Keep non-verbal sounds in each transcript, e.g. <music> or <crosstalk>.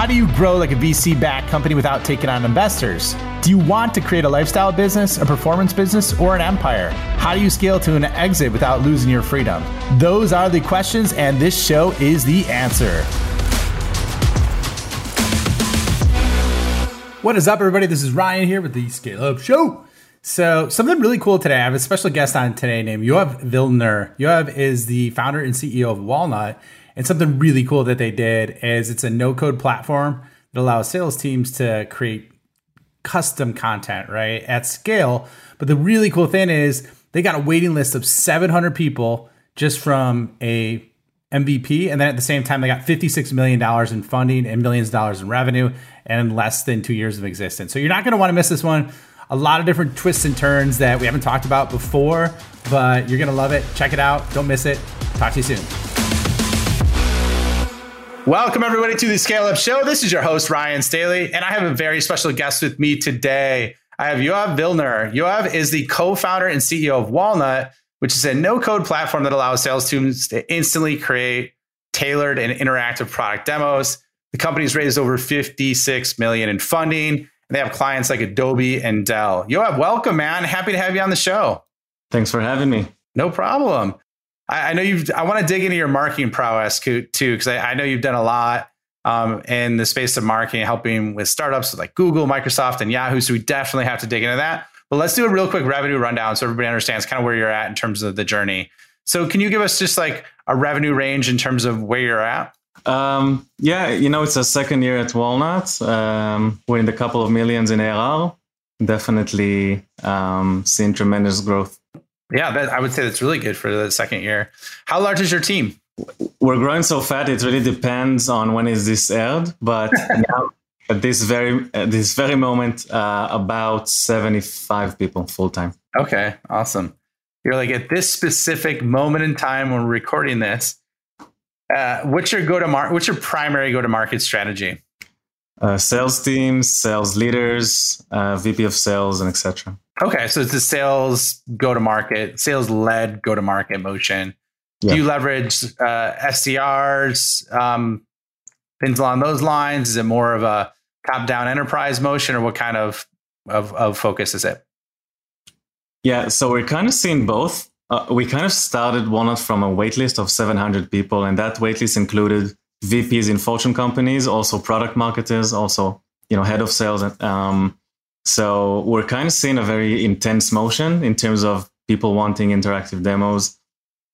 How do you grow like a VC backed company without taking on investors? Do you want to create a lifestyle business, a performance business, or an empire? How do you scale to an exit without losing your freedom? Those are the questions, and this show is the answer. What is up, everybody? This is Ryan here with the Scale Up Show. So, something really cool today. I have a special guest on today named Yoav Vilner. Yoav is the founder and CEO of Walnut. And something really cool that they did is it's a no code platform that allows sales teams to create custom content, right, at scale. But the really cool thing is they got a waiting list of 700 people just from a MVP. And then at the same time, they got $56 million in funding and millions of dollars in revenue and less than two years of existence. So you're not going to want to miss this one a lot of different twists and turns that we haven't talked about before, but you're going to love it. Check it out. Don't miss it. Talk to you soon. Welcome, everybody, to the Scale Up Show. This is your host, Ryan Staley, and I have a very special guest with me today. I have Yoav Vilner. Yoav is the co founder and CEO of Walnut, which is a no code platform that allows sales teams to instantly create tailored and interactive product demos. The company's raised over 56 million in funding and they have clients like Adobe and Dell. Yoav, welcome, man. Happy to have you on the show. Thanks for having me. No problem. I, I know you've. I want to dig into your marketing prowess too, because I, I, know you've done a lot um, in the space of marketing, helping with startups like Google, Microsoft, and Yahoo. So we definitely have to dig into that. But let's do a real quick revenue rundown so everybody understands kind of where you're at in terms of the journey. So can you give us just like a revenue range in terms of where you're at? Um, yeah, you know, it's a second year at Walnut. Um, we're in the couple of millions in ARR. Definitely um, seeing tremendous growth. Yeah, that, I would say that's really good for the second year. How large is your team? We're growing so fast. It really depends on when is this aired, but <laughs> now, at this very at this very moment, uh, about seventy five people full time. Okay, awesome. You're like at this specific moment in time when we're recording this, uh, what's your go to market? What's your primary go to market strategy? Uh, sales teams, sales leaders, uh, VP of sales, and etc. Okay, so it's a sales go to market, sales led go to market motion. Yeah. Do you leverage uh, SDRs, um, things along those lines? Is it more of a top down enterprise motion, or what kind of, of, of focus is it? Yeah, so we're kind of seeing both. Uh, we kind of started Walnut from a waitlist of 700 people, and that waitlist included VPs in Fortune companies, also product marketers, also you know head of sales. Um, so we're kind of seeing a very intense motion in terms of people wanting interactive demos.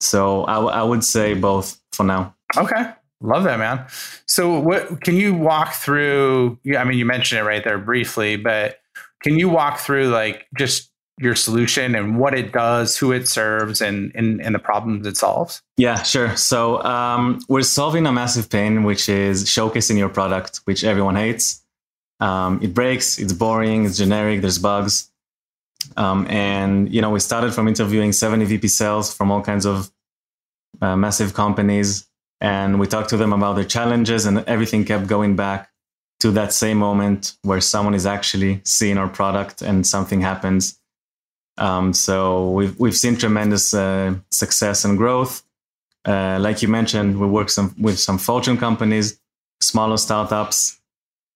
So I, w- I would say both for now. Okay, love that, man. So what can you walk through? I mean, you mentioned it right there briefly, but can you walk through like just your solution and what it does, who it serves, and and, and the problems it solves? Yeah, sure. So um, we're solving a massive pain, which is showcasing your product, which everyone hates. Um, it breaks, it's boring, it's generic, there's bugs. Um, and you know, we started from interviewing 70 VP sales from all kinds of uh, massive companies, and we talked to them about their challenges, and everything kept going back to that same moment where someone is actually seeing our product and something happens um, so we've we've seen tremendous uh, success and growth. Uh, like you mentioned, we work some with some Fortune companies, smaller startups,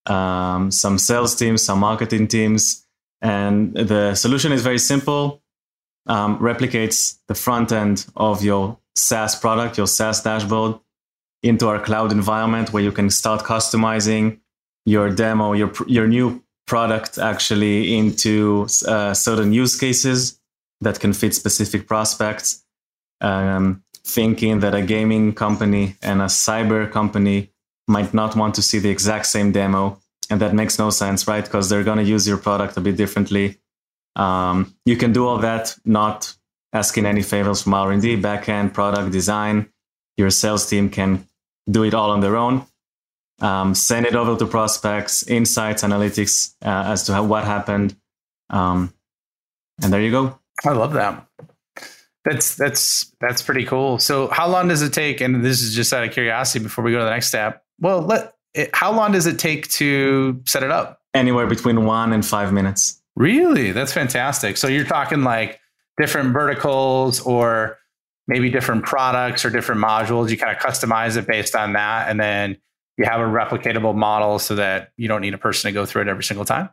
um, some sales teams, some marketing teams, and the solution is very simple. Um, replicates the front end of your SaaS product, your SaaS dashboard, into our cloud environment where you can start customizing your demo, your your new product actually into uh, certain use cases that can fit specific prospects. Um, thinking that a gaming company and a cyber company might not want to see the exact same demo. And that makes no sense, right? Because they're going to use your product a bit differently. Um, you can do all that, not asking any favors from R&D, backend, product design. Your sales team can do it all on their own um, send it over to prospects, insights, analytics uh, as to how, what happened. Um, and there you go. I love that. That's that's that's pretty cool. So, how long does it take? And this is just out of curiosity before we go to the next step. Well, let it, how long does it take to set it up? Anywhere between one and five minutes. Really, that's fantastic. So you're talking like different verticals or maybe different products or different modules. You kind of customize it based on that, and then you have a replicatable model so that you don't need a person to go through it every single time?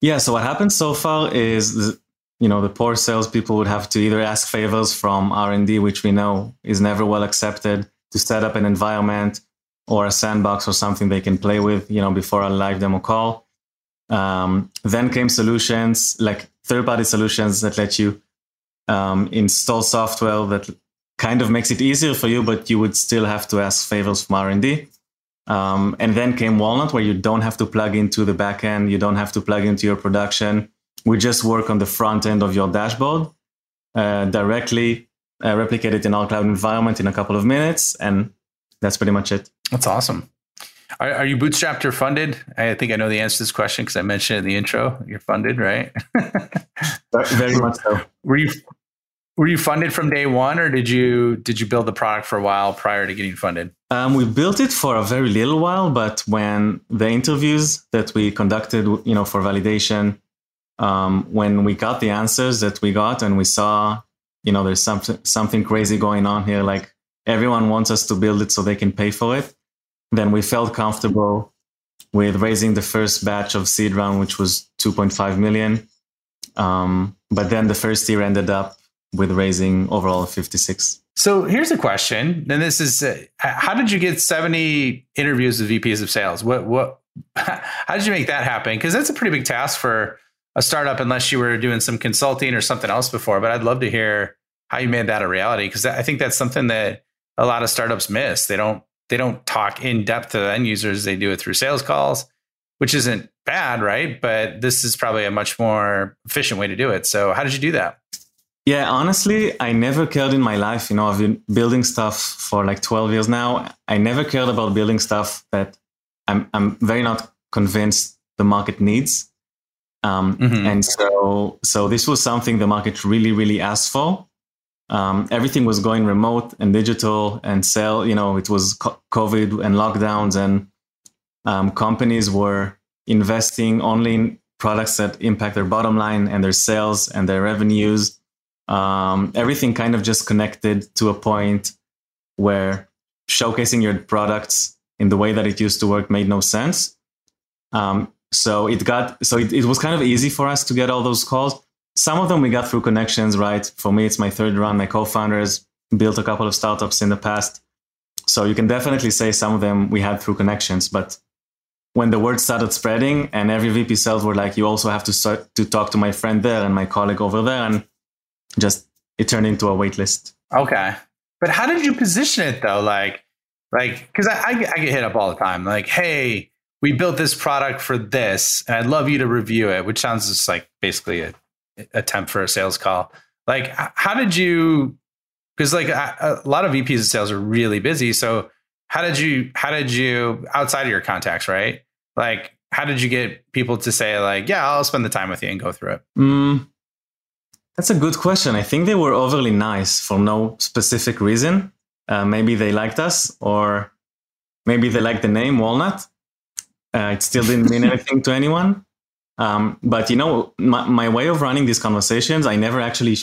Yeah. So what happened so far is, you know, the poor salespeople would have to either ask favors from R and D, which we know is never well accepted, to set up an environment or a sandbox or something they can play with, you know, before a live demo call. Um, then came solutions like third-party solutions that let you um, install software that kind of makes it easier for you, but you would still have to ask favors from R&D. Um, and then came Walnut, where you don't have to plug into the backend, you don't have to plug into your production. We just work on the front end of your dashboard uh, directly, uh, replicate it in our cloud environment in a couple of minutes, and that's pretty much it. That's awesome. Are, are, you bootstrapped or funded? I think I know the answer to this question because I mentioned it in the intro. You're funded, right? <laughs> Very much so. Were you were you funded from day one, or did you did you build the product for a while prior to getting funded? Um, we built it for a very little while, but when the interviews that we conducted, you know, for validation, um, when we got the answers that we got, and we saw, you know, there's something something crazy going on here, like everyone wants us to build it so they can pay for it then we felt comfortable with raising the first batch of seed round, which was 2.5 million. Um, but then the first year ended up with raising overall 56. So here's a question, and this is: uh, How did you get 70 interviews with VPs of sales? What what? <laughs> How did you make that happen? Because that's a pretty big task for a startup, unless you were doing some consulting or something else before. But I'd love to hear how you made that a reality, because I think that's something that a lot of startups miss. They don't they don't talk in depth to the end users. They do it through sales calls, which isn't bad, right? But this is probably a much more efficient way to do it. So, how did you do that? Yeah, honestly, I never cared in my life. You know, I've been building stuff for like 12 years now. I never cared about building stuff that I'm, I'm very not convinced the market needs. Um, mm-hmm. And so, so this was something the market really, really asked for um, everything was going remote and digital and sell. You know, it was COVID and lockdowns, and um, companies were investing only in products that impact their bottom line and their sales and their revenues. Um, everything kind of just connected to a point where showcasing your products in the way that it used to work made no sense. Um, so it got so it, it was kind of easy for us to get all those calls some of them we got through connections, right? For me, it's my third run. My co-founders built a couple of startups in the past. So you can definitely say some of them we had through connections. But when the word started spreading and every VP sales were like, you also have to start to talk to my friend there and my colleague over there. And just it turned into a wait list. Okay. But how did you position it though? Like, like, because I, I, get, I get hit up all the time. Like, hey, we built this product for this, and I'd love you to review it, which sounds just like basically a attempt for a sales call. Like, how did you? Because like a, a lot of VPs of sales are really busy. So how did you? How did you outside of your contacts, right? Like, how did you get people to say like, yeah, I'll spend the time with you and go through it? Mm, that's a good question. I think they were overly nice for no specific reason. Uh, maybe they liked us, or maybe they liked the name Walnut. Uh, it still didn't mean <laughs> anything to anyone. Um, but you know, my, my way of running these conversations, I never actually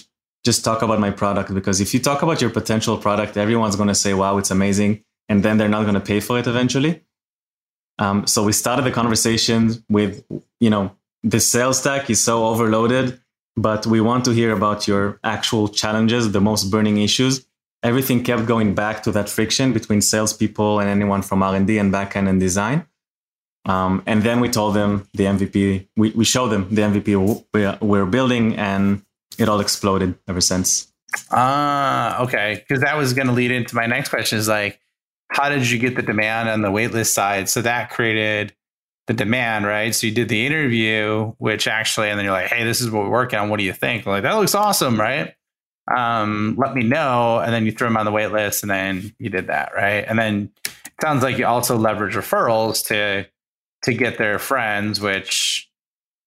just talk about my product because if you talk about your potential product, everyone's going to say, wow, it's amazing. And then they're not going to pay for it eventually. Um, so we started the conversation with, you know, the sales stack is so overloaded, but we want to hear about your actual challenges, the most burning issues. Everything kept going back to that friction between salespeople and anyone from R&D and backend and design. Um, and then we told them the MVP, we, we showed them the MVP we're, we're building, and it all exploded ever since. Ah, okay. Because that was going to lead into my next question is like, how did you get the demand on the waitlist side? So that created the demand, right? So you did the interview, which actually, and then you're like, hey, this is what we're working on. What do you think? like, that looks awesome, right? Um, let me know. And then you threw them on the wait list and then you did that, right? And then it sounds like you also leverage referrals to to get their friends, which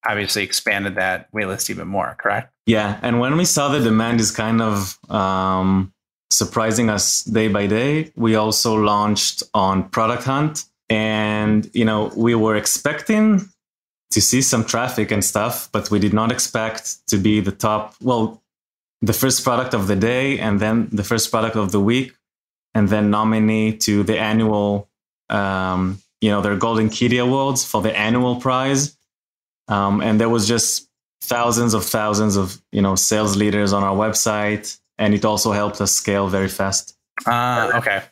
obviously expanded that waitlist even more, correct? Yeah. And when we saw the demand is kind of um, surprising us day by day, we also launched on Product Hunt. And, you know, we were expecting to see some traffic and stuff, but we did not expect to be the top, well, the first product of the day and then the first product of the week and then nominee to the annual um, you know, their Golden Kitty Awards for the annual prize. Um, and there was just thousands of thousands of, you know, sales leaders on our website. And it also helped us scale very fast. Uh, okay.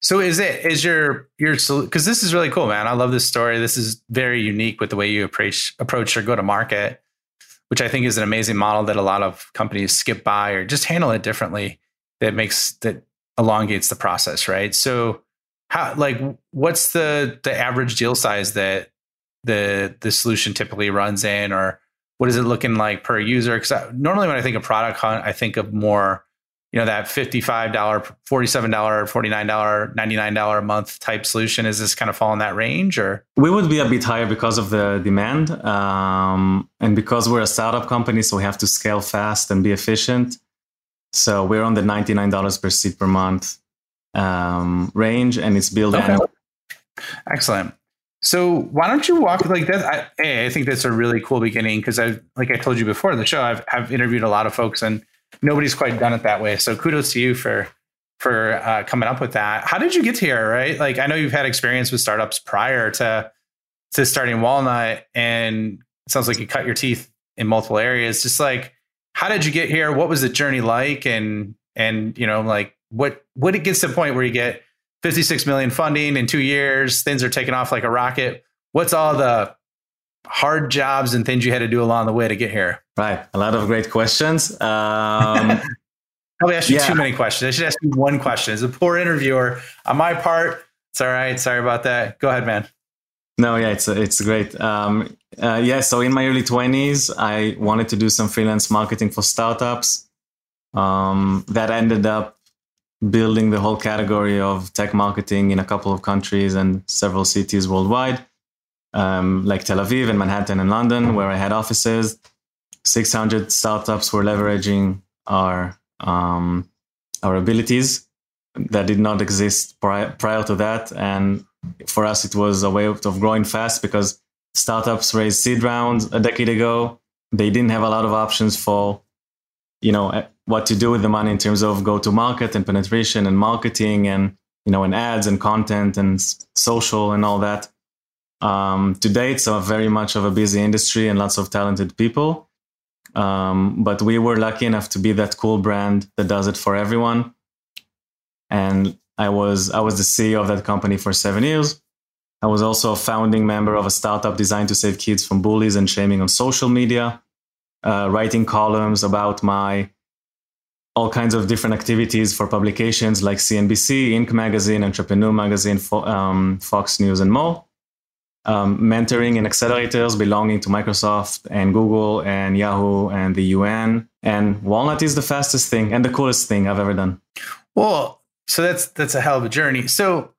So is it is your your because this is really cool, man. I love this story. This is very unique with the way you approach approach or go to market, which I think is an amazing model that a lot of companies skip by or just handle it differently. That makes that elongates the process, right? So how like what's the the average deal size that the the solution typically runs in, or what is it looking like per user? Because normally when I think of product hunt, I think of more you know that $55 $47 $49 $99 a month type solution is this kind of fall in that range or we would be a bit higher because of the demand um, and because we're a startup company so we have to scale fast and be efficient so we're on the $99 per seat per month um, range and it's built okay. excellent so why don't you walk like that? I, hey, I think that's a really cool beginning because I, like I told you before the show, I've, I've interviewed a lot of folks and nobody's quite done it that way. So kudos to you for for uh, coming up with that. How did you get here? Right, like I know you've had experience with startups prior to to starting Walnut, and it sounds like you cut your teeth in multiple areas. Just like how did you get here? What was the journey like? And and you know like what what it gets to the point where you get 56 million funding in two years, things are taking off like a rocket. What's all the hard jobs and things you had to do along the way to get here? Right. A lot of great questions. Um, <laughs> Probably asked you yeah. too many questions. I should ask you one question. As a poor interviewer, on my part, it's all right. Sorry about that. Go ahead, man. No, yeah, it's it's great. Um, uh, yeah, so in my early twenties, I wanted to do some freelance marketing for startups. Um, that ended up building the whole category of tech marketing in a couple of countries and several cities worldwide um, like Tel Aviv and Manhattan and London, where I had offices. 600 startups were leveraging our um, our abilities that did not exist prior, prior to that. And for us, it was a way of growing fast because startups raised seed rounds a decade ago. They didn't have a lot of options for, you know, eh, what to do with the money in terms of go to market and penetration and marketing and, you know, and ads and content and social and all that. Um, today, it's a very much of a busy industry and lots of talented people. Um, but we were lucky enough to be that cool brand that does it for everyone. And I was I was the CEO of that company for seven years. I was also a founding member of a startup designed to save kids from bullies and shaming on social media, uh, writing columns about my all kinds of different activities for publications like CNBC, Inc. magazine, Entrepreneur magazine, um, Fox News, and more um, mentoring and accelerators belonging to Microsoft and Google and Yahoo and the UN. And Walnut is the fastest thing and the coolest thing I've ever done. Well, so that's that's a hell of a journey. So,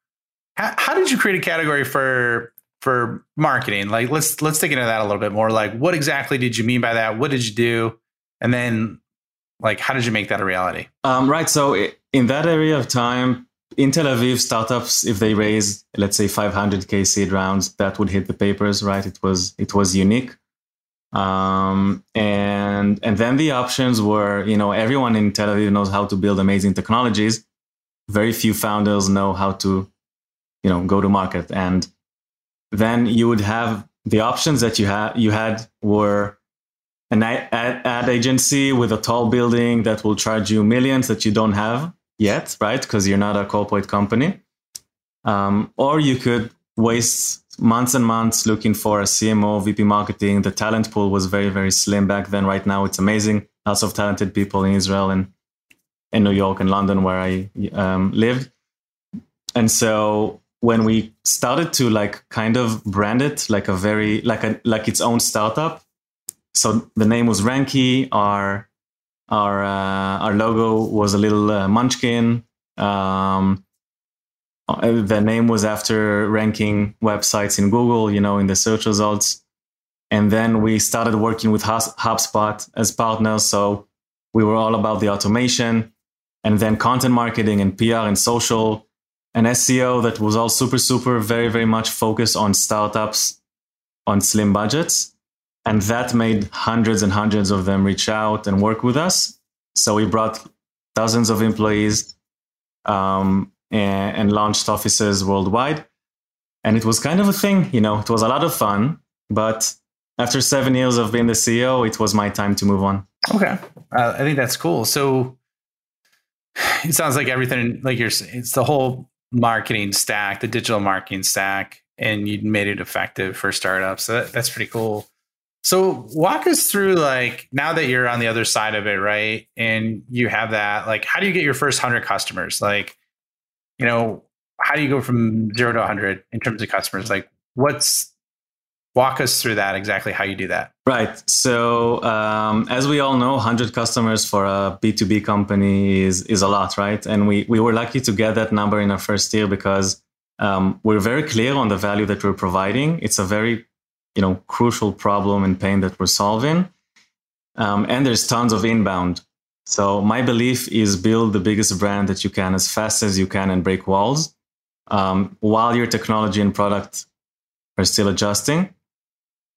how, how did you create a category for for marketing? Like, let's let's dig into that a little bit more. Like, what exactly did you mean by that? What did you do? And then, like, how did you make that a reality? Um, right. So, in that area of time, in Tel Aviv, startups, if they raise, let's say 500k seed rounds, that would hit the papers, right? It was it was unique, um, and and then the options were, you know, everyone in Tel Aviv knows how to build amazing technologies. Very few founders know how to, you know, go to market, and then you would have the options that you had. You had were an ad, ad agency with a tall building that will charge you millions that you don't have yet, right? Because you're not a corporate company. Um, or you could waste months and months looking for a CMO, VP marketing. The talent pool was very, very slim back then. Right now, it's amazing. Lots of talented people in Israel and in New York and London, where I um, lived. And so when we started to like kind of brand it like a very like a like its own startup, so the name was Ranky. Our our uh, our logo was a little uh, munchkin. Um, uh, the name was after ranking websites in Google, you know, in the search results. And then we started working with HubSpot as partners. So we were all about the automation and then content marketing and PR and social and SEO that was all super, super, very, very much focused on startups on slim budgets. And that made hundreds and hundreds of them reach out and work with us. So we brought dozens of employees um, and, and, launched offices worldwide. and it was kind of a thing. You know, it was a lot of fun, but after seven years of being the CEO, it was my time to move on. Okay, uh, I think that's cool. So it sounds like everything, like you're, it's the whole marketing stack, the digital marketing stack, and you made it effective for startups. So that, that's pretty cool. So walk us through like now that you're on the other side of it, right? And you have that, like, how do you get your first hundred customers? Like, you know, how do you go from zero to 100 in terms of customers? Like, what's walk us through that exactly how you do that? Right. So, um, as we all know, 100 customers for a B2B company is, is a lot, right? And we, we were lucky to get that number in our first year because um, we're very clear on the value that we're providing. It's a very you know crucial problem and pain that we're solving um, and there's tons of inbound so my belief is build the biggest brand that you can as fast as you can and break walls um, while your technology and product are still adjusting.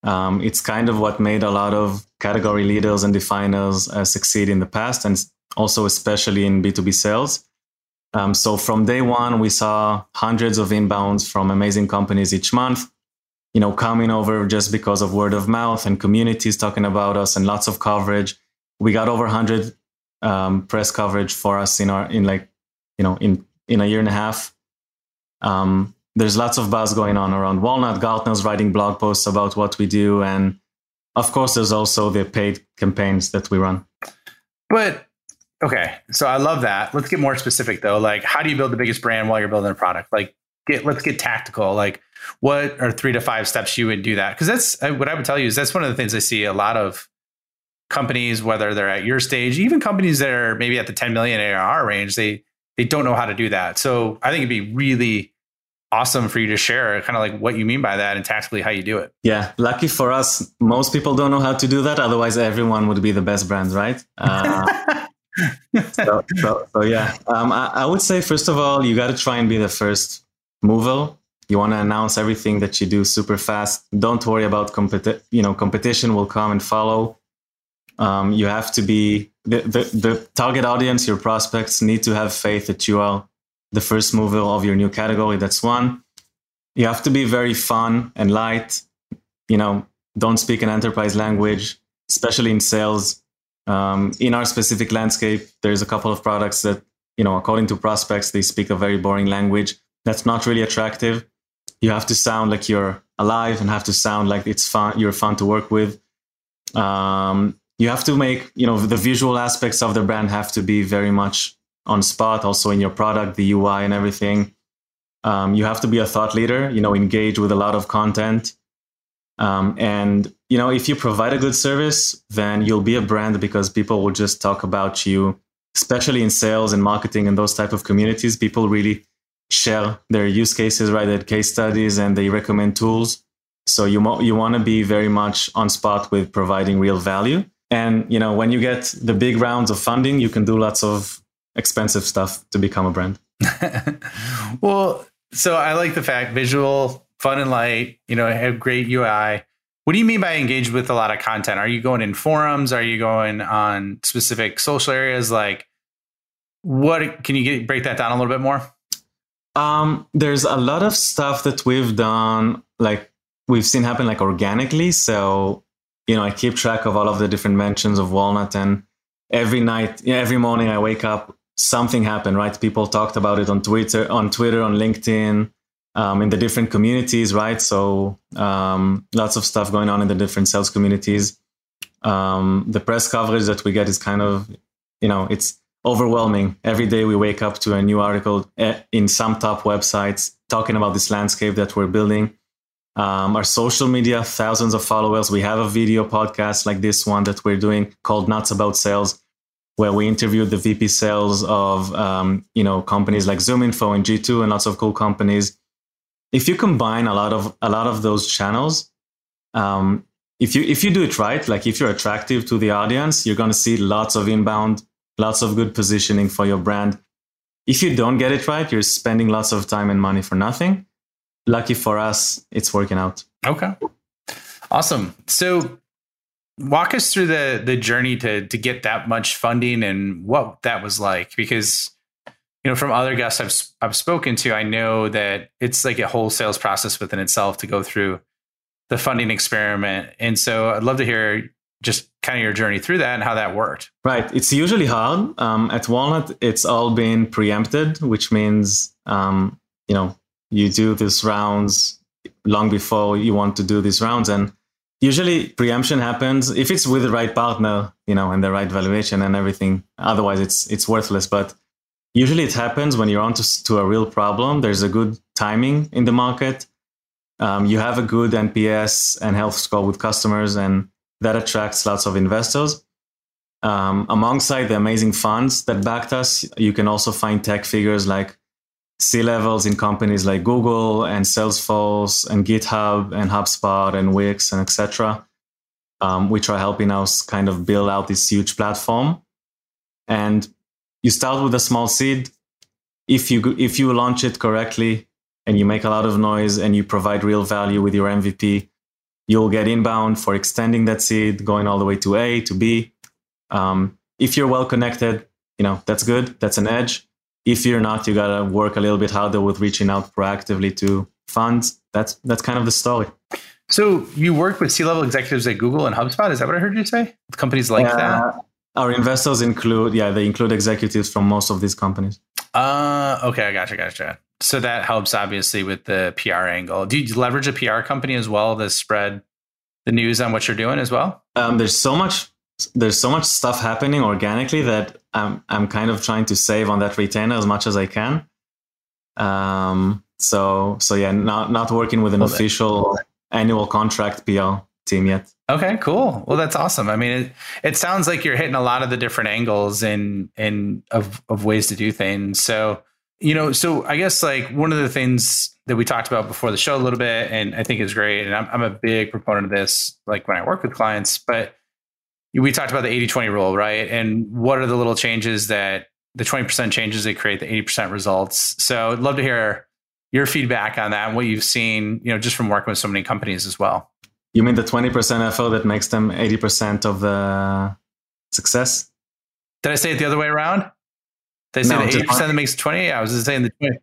Um, it's kind of what made a lot of category leaders and definers uh, succeed in the past, and also especially in B2B sales. Um, so from day one, we saw hundreds of inbounds from amazing companies each month. You know, coming over just because of word of mouth and communities talking about us and lots of coverage. We got over 100 um, press coverage for us in our in like you know in in a year and a half. Um, there's lots of buzz going on around walnut. Gartner's writing blog posts about what we do. And of course there's also the paid campaigns that we run. But okay. So i love that. Let's get more specific though. Like how do you build the biggest brand while you're building a product? Like get let's get tactical like what are three to five steps you would do that because that's what i would tell you is that's one of the things i see a lot of companies, whether they're at your stage, even companies that are maybe at the 10 million ARR range, they they don't know how to do that. So I think it'd be really awesome for you to share kind of like what you mean by that and tactically how you do it. Yeah, lucky for us, most people don't know how to do that. Otherwise, everyone would be the best brand, right? Uh, <laughs> so, so, so, yeah, um, I, I would say first of all, you got to try and be the first mover. You want to announce everything that you do super fast. Don't worry about competi- you know competition will come and follow. Um, you have to be the, the, the target audience, your prospects need to have faith that you are the first mover of your new category. That's one. You have to be very fun and light. You know, don't speak an enterprise language, especially in sales. Um, in our specific landscape, there's a couple of products that, you know, according to prospects, they speak a very boring language. That's not really attractive. You have to sound like you're alive and have to sound like it's fun. You're fun to work with. Um, you have to make you know the visual aspects of the brand have to be very much on spot also in your product the ui and everything um, you have to be a thought leader you know engage with a lot of content um, and you know if you provide a good service then you'll be a brand because people will just talk about you especially in sales and marketing and those type of communities people really share their use cases right their case studies and they recommend tools so you, mo- you want to be very much on spot with providing real value and you know, when you get the big rounds of funding, you can do lots of expensive stuff to become a brand. <laughs> well, so I like the fact visual, fun and light, you know, have great UI. What do you mean by engage with a lot of content? Are you going in forums? Are you going on specific social areas? Like what can you get, break that down a little bit more? Um, there's a lot of stuff that we've done, like we've seen happen like organically. So you know, I keep track of all of the different mentions of Walnut, and every night, every morning, I wake up, something happened, right? People talked about it on Twitter, on Twitter, on LinkedIn, um, in the different communities, right? So um, lots of stuff going on in the different sales communities. Um, the press coverage that we get is kind of, you know, it's overwhelming. Every day we wake up to a new article eh, in some top websites talking about this landscape that we're building um, our social media, thousands of followers. We have a video podcast like this one that we're doing called Nuts About Sales, where we interviewed the VP sales of um, you know companies like ZoomInfo and G2 and lots of cool companies. If you combine a lot of a lot of those channels, um, if you if you do it right, like if you're attractive to the audience, you're going to see lots of inbound, lots of good positioning for your brand. If you don't get it right, you're spending lots of time and money for nothing lucky for us, it's working out. Okay. Awesome. So walk us through the the journey to to get that much funding and what that was like because you know, from other guests I've I've spoken to, I know that it's like a whole sales process within itself to go through the funding experiment. And so I'd love to hear just kind of your journey through that and how that worked. Right. It's usually hard. Um, at Walnut, it's all been preempted, which means, um, you know, you do these rounds long before you want to do these rounds. And usually preemption happens if it's with the right partner, you know, and the right valuation and everything. Otherwise, it's, it's worthless. But usually it happens when you're onto to a real problem. There's a good timing in the market. Um, you have a good NPS and health score with customers, and that attracts lots of investors. Um, alongside the amazing funds that backed us, you can also find tech figures like C levels in companies like Google and Salesforce and GitHub and HubSpot and Wix and etc., um, which are helping us kind of build out this huge platform. And you start with a small seed. If you if you launch it correctly and you make a lot of noise and you provide real value with your MVP, you'll get inbound for extending that seed, going all the way to A to B. Um, if you're well connected, you know that's good. That's an edge. If you're not, you gotta work a little bit harder with reaching out proactively to funds. That's that's kind of the story. So you work with C-level executives at Google and HubSpot. Is that what I heard you say? Companies like uh, that. Our investors include, yeah, they include executives from most of these companies. Uh, okay, I gotcha, gotcha. So that helps obviously with the PR angle. Do you leverage a PR company as well to spread the news on what you're doing as well? Um, there's so much, there's so much stuff happening organically that I'm, I'm kind of trying to save on that retainer as much as I can. Um, so, so yeah, not not working with an official annual contract PR team yet. Okay, cool. Well, that's awesome. I mean, it, it sounds like you're hitting a lot of the different angles and and of of ways to do things. So, you know, so I guess like one of the things that we talked about before the show a little bit, and I think is great, and I'm, I'm a big proponent of this, like when I work with clients, but we talked about the 80 20 rule, right? And what are the little changes that the 20% changes that create the 80% results? So I'd love to hear your feedback on that and what you've seen, you know, just from working with so many companies as well. You mean the 20% FO that makes them 80% of the success? Did I say it the other way around? I say no, the 80% that makes 20? I was just saying the 20.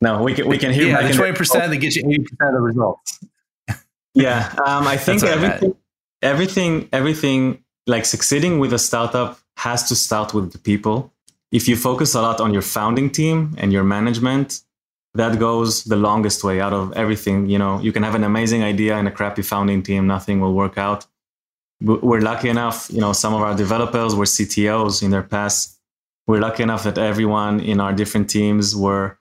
No, we can, we can hear Yeah, the 20% that gets you 80% of the results. <laughs> yeah, um, I think everything, everything, everything like succeeding with a startup has to start with the people. If you focus a lot on your founding team and your management, that goes the longest way out of everything. You know, you can have an amazing idea and a crappy founding team, nothing will work out. We're lucky enough, you know, some of our developers were CTOs in their past. We're lucky enough that everyone in our different teams were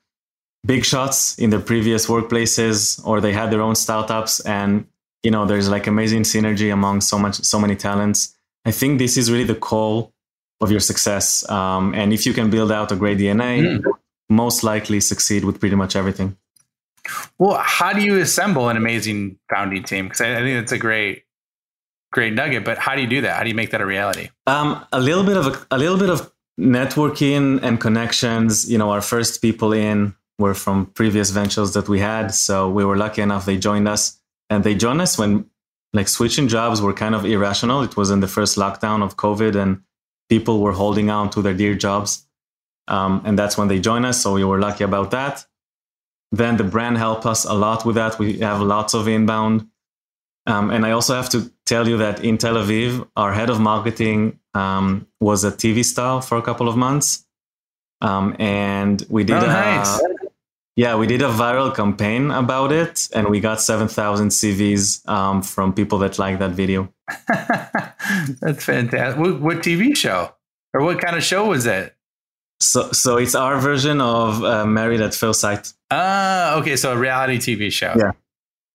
big shots in their previous workplaces or they had their own startups and you know there's like amazing synergy among so much so many talents i think this is really the core of your success um, and if you can build out a great dna mm most likely succeed with pretty much everything. Well, how do you assemble an amazing founding team? Because I, I, think that's a great, great nugget. But how do you do that? How do you make that a reality? Um, a little bit of a, a little bit of networking and connections. You know, our first people in were from previous ventures that we had, so we were lucky enough they joined us, and they joined us when like switching jobs were kind of irrational. It was in the first lockdown of COVID, and people were holding on to their dear jobs. Um, and that's when they joined us. So we were lucky about that. Then the brand helped us a lot with that. We have lots of inbound. Um, and I also have to tell you that in Tel Aviv, our head of marketing um, was a TV star for a couple of months. Um, and we did oh, a, nice. yeah, we did a viral campaign about it, and we got seven thousand CVs um, from people that liked that video. <laughs> That's fantastic. What, what TV show or what kind of show was it? So, so it's our version of uh, Married at First Sight. Ah, okay. So a reality TV show. Yeah.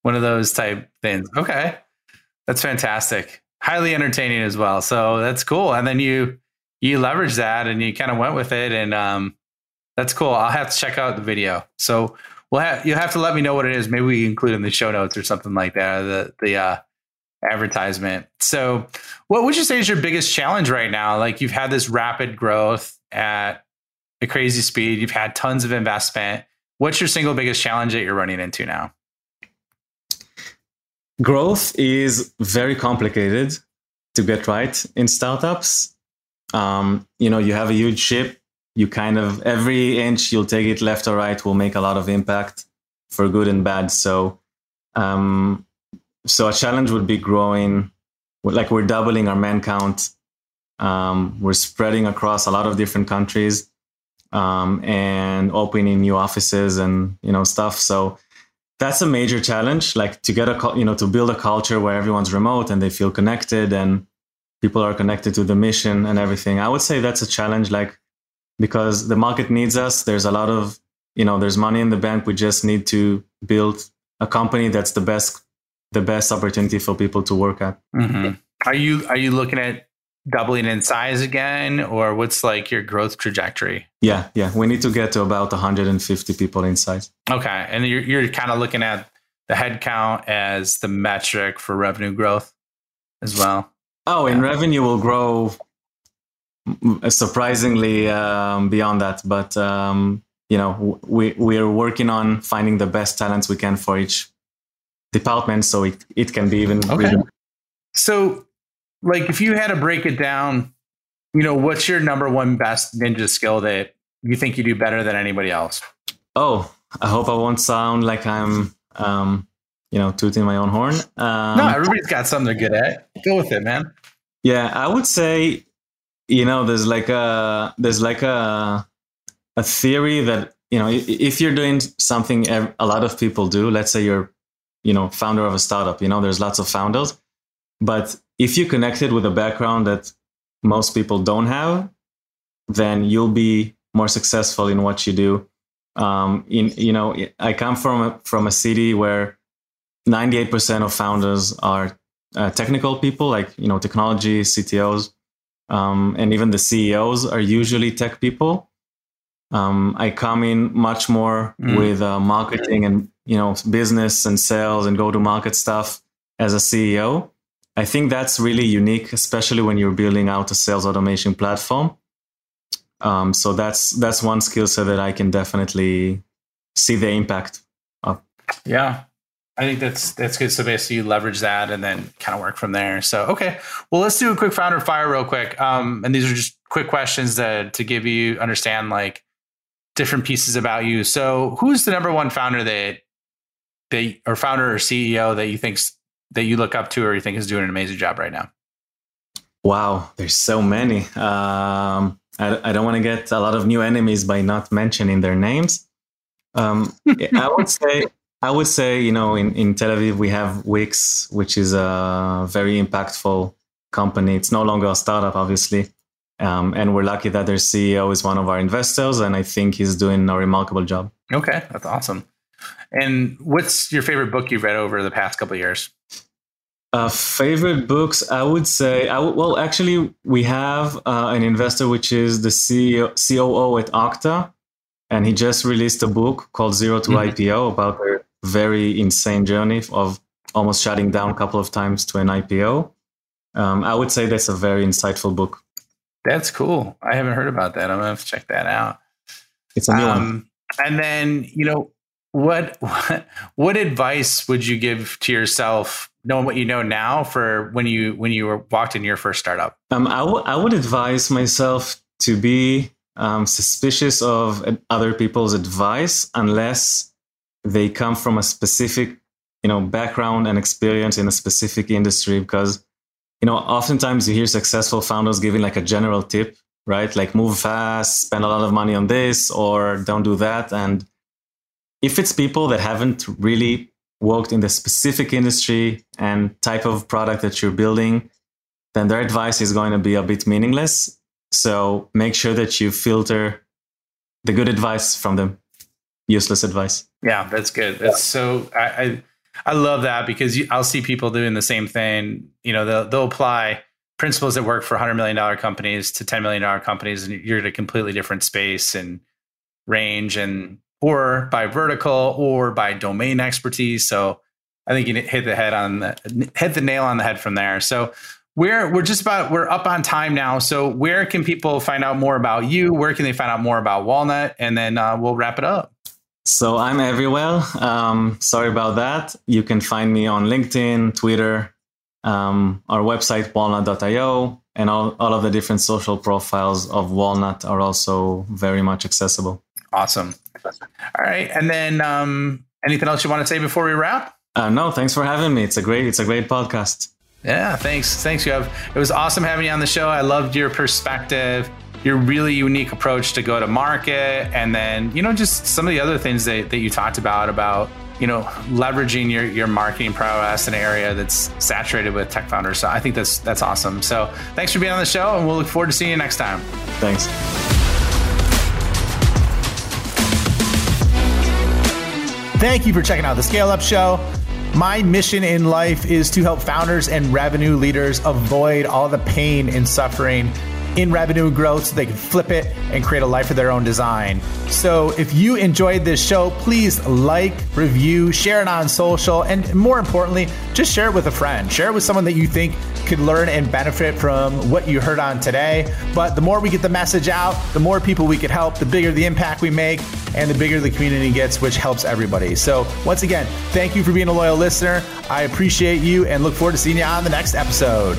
One of those type things. Okay. That's fantastic. Highly entertaining as well. So that's cool. And then you you leverage that and you kind of went with it and um that's cool. I'll have to check out the video. So we'll have you have to let me know what it is. Maybe we include in the show notes or something like that. The the uh advertisement. So what would you say is your biggest challenge right now? Like you've had this rapid growth at a crazy speed. You've had tons of investment. What's your single biggest challenge that you're running into now? Growth is very complicated to get right in startups. Um, you know, you have a huge ship you kind of every inch you'll take it left or right will make a lot of impact for good and bad. So, um, so a challenge would be growing, like we're doubling our man count. Um, we're spreading across a lot of different countries um, and opening new offices and you know stuff. So that's a major challenge. Like to get a you know to build a culture where everyone's remote and they feel connected and people are connected to the mission and everything. I would say that's a challenge. Like because the market needs us. There's a lot of, you know, there's money in the bank. We just need to build a company that's the best, the best opportunity for people to work at. Mm-hmm. Are you are you looking at doubling in size again, or what's like your growth trajectory? Yeah, yeah, we need to get to about 150 people in size. Okay, and you're you're kind of looking at the headcount as the metric for revenue growth as well. Oh, and yeah. revenue will grow surprisingly um, beyond that. But um, you know, we we are working on finding the best talents we can for each department, so it it can be even. Okay. So, like, if you had to break it down, you know, what's your number one best ninja skill that you think you do better than anybody else? Oh, I hope I won't sound like I'm, um, you know, tooting my own horn. Um, no, everybody's got something they're good at. Go with it, man. Yeah, I would say you know there's like a there's like a a theory that you know if you're doing something a lot of people do let's say you're you know founder of a startup you know there's lots of founders but if you connect it with a background that most people don't have then you'll be more successful in what you do um, in you know i come from a, from a city where 98% of founders are uh, technical people like you know technology ctos um, and even the CEOs are usually tech people. Um, I come in much more mm. with uh, marketing and you know business and sales and go to market stuff as a CEO. I think that's really unique, especially when you're building out a sales automation platform. Um, so that's that's one skill set that I can definitely see the impact of. Yeah, I think that's that's good. So basically, you leverage that and then kind of work from there. So okay, well, let's do a quick founder fire real quick. Um, and these are just quick questions that to give you understand like different pieces about you. So who's the number one founder that they or founder or CEO that you think that you look up to or you think is doing an amazing job right now? Wow, there's so many. Um, I, I don't want to get a lot of new enemies by not mentioning their names. Um, I would say I would say, you know, in, in Tel Aviv, we have Wix, which is a very impactful company. It's no longer a startup, obviously. Um, and we're lucky that their CEO is one of our investors, and I think he's doing a remarkable job. Okay, that's awesome. And what's your favorite book you've read over the past couple years? Uh, favorite books, I would say. I w- well, actually, we have uh, an investor which is the CEO, COO at Okta, and he just released a book called Zero to mm-hmm. IPO about their very insane journey of almost shutting down a couple of times to an IPO. Um, I would say that's a very insightful book. That's cool. I haven't heard about that. I'm gonna have to check that out. It's a new um, one. And then, you know, what, <laughs> what advice would you give to yourself, knowing what you know now, for when you when you were walked in your first startup? Um, I, w- I would advise myself to be um, suspicious of other people's advice unless they come from a specific you know background and experience in a specific industry because you know oftentimes you hear successful founders giving like a general tip right like move fast spend a lot of money on this or don't do that and if it's people that haven't really worked in the specific industry and type of product that you're building then their advice is going to be a bit meaningless so make sure that you filter the good advice from them useless advice. Yeah, that's good. That's so I I, I love that because you, I'll see people doing the same thing. You know, they'll they'll apply principles that work for hundred million dollar companies to ten million dollar companies, and you're in a completely different space and range, and or by vertical or by domain expertise. So I think you hit the head on the hit the nail on the head from there. So we're we're just about we're up on time now. So where can people find out more about you? Where can they find out more about Walnut? And then uh, we'll wrap it up. So I'm everywhere. Um, sorry about that. You can find me on LinkedIn, Twitter, Um, our website, walnut.io, and all, all of the different social profiles of Walnut are also very much accessible. Awesome. All right. And then um, anything else you want to say before we wrap? Uh, no, thanks for having me. It's a great, it's a great podcast. Yeah, thanks. Thanks, Yoav. It was awesome having you on the show. I loved your perspective, your really unique approach to go to market, and then, you know, just some of the other things that, that you talked about, about, you know, leveraging your, your marketing prowess in an area that's saturated with tech founders. So I think that's that's awesome. So thanks for being on the show, and we'll look forward to seeing you next time. Thanks. Thank you for checking out the Scale Up Show. My mission in life is to help founders and revenue leaders avoid all the pain and suffering in revenue growth so they can flip it and create a life of their own design. So if you enjoyed this show, please like, review, share it on social, and more importantly, just share it with a friend. Share it with someone that you think could learn and benefit from what you heard on today. But the more we get the message out, the more people we could help, the bigger the impact we make, and the bigger the community gets, which helps everybody. So once again, thank you for being a loyal listener. I appreciate you and look forward to seeing you on the next episode.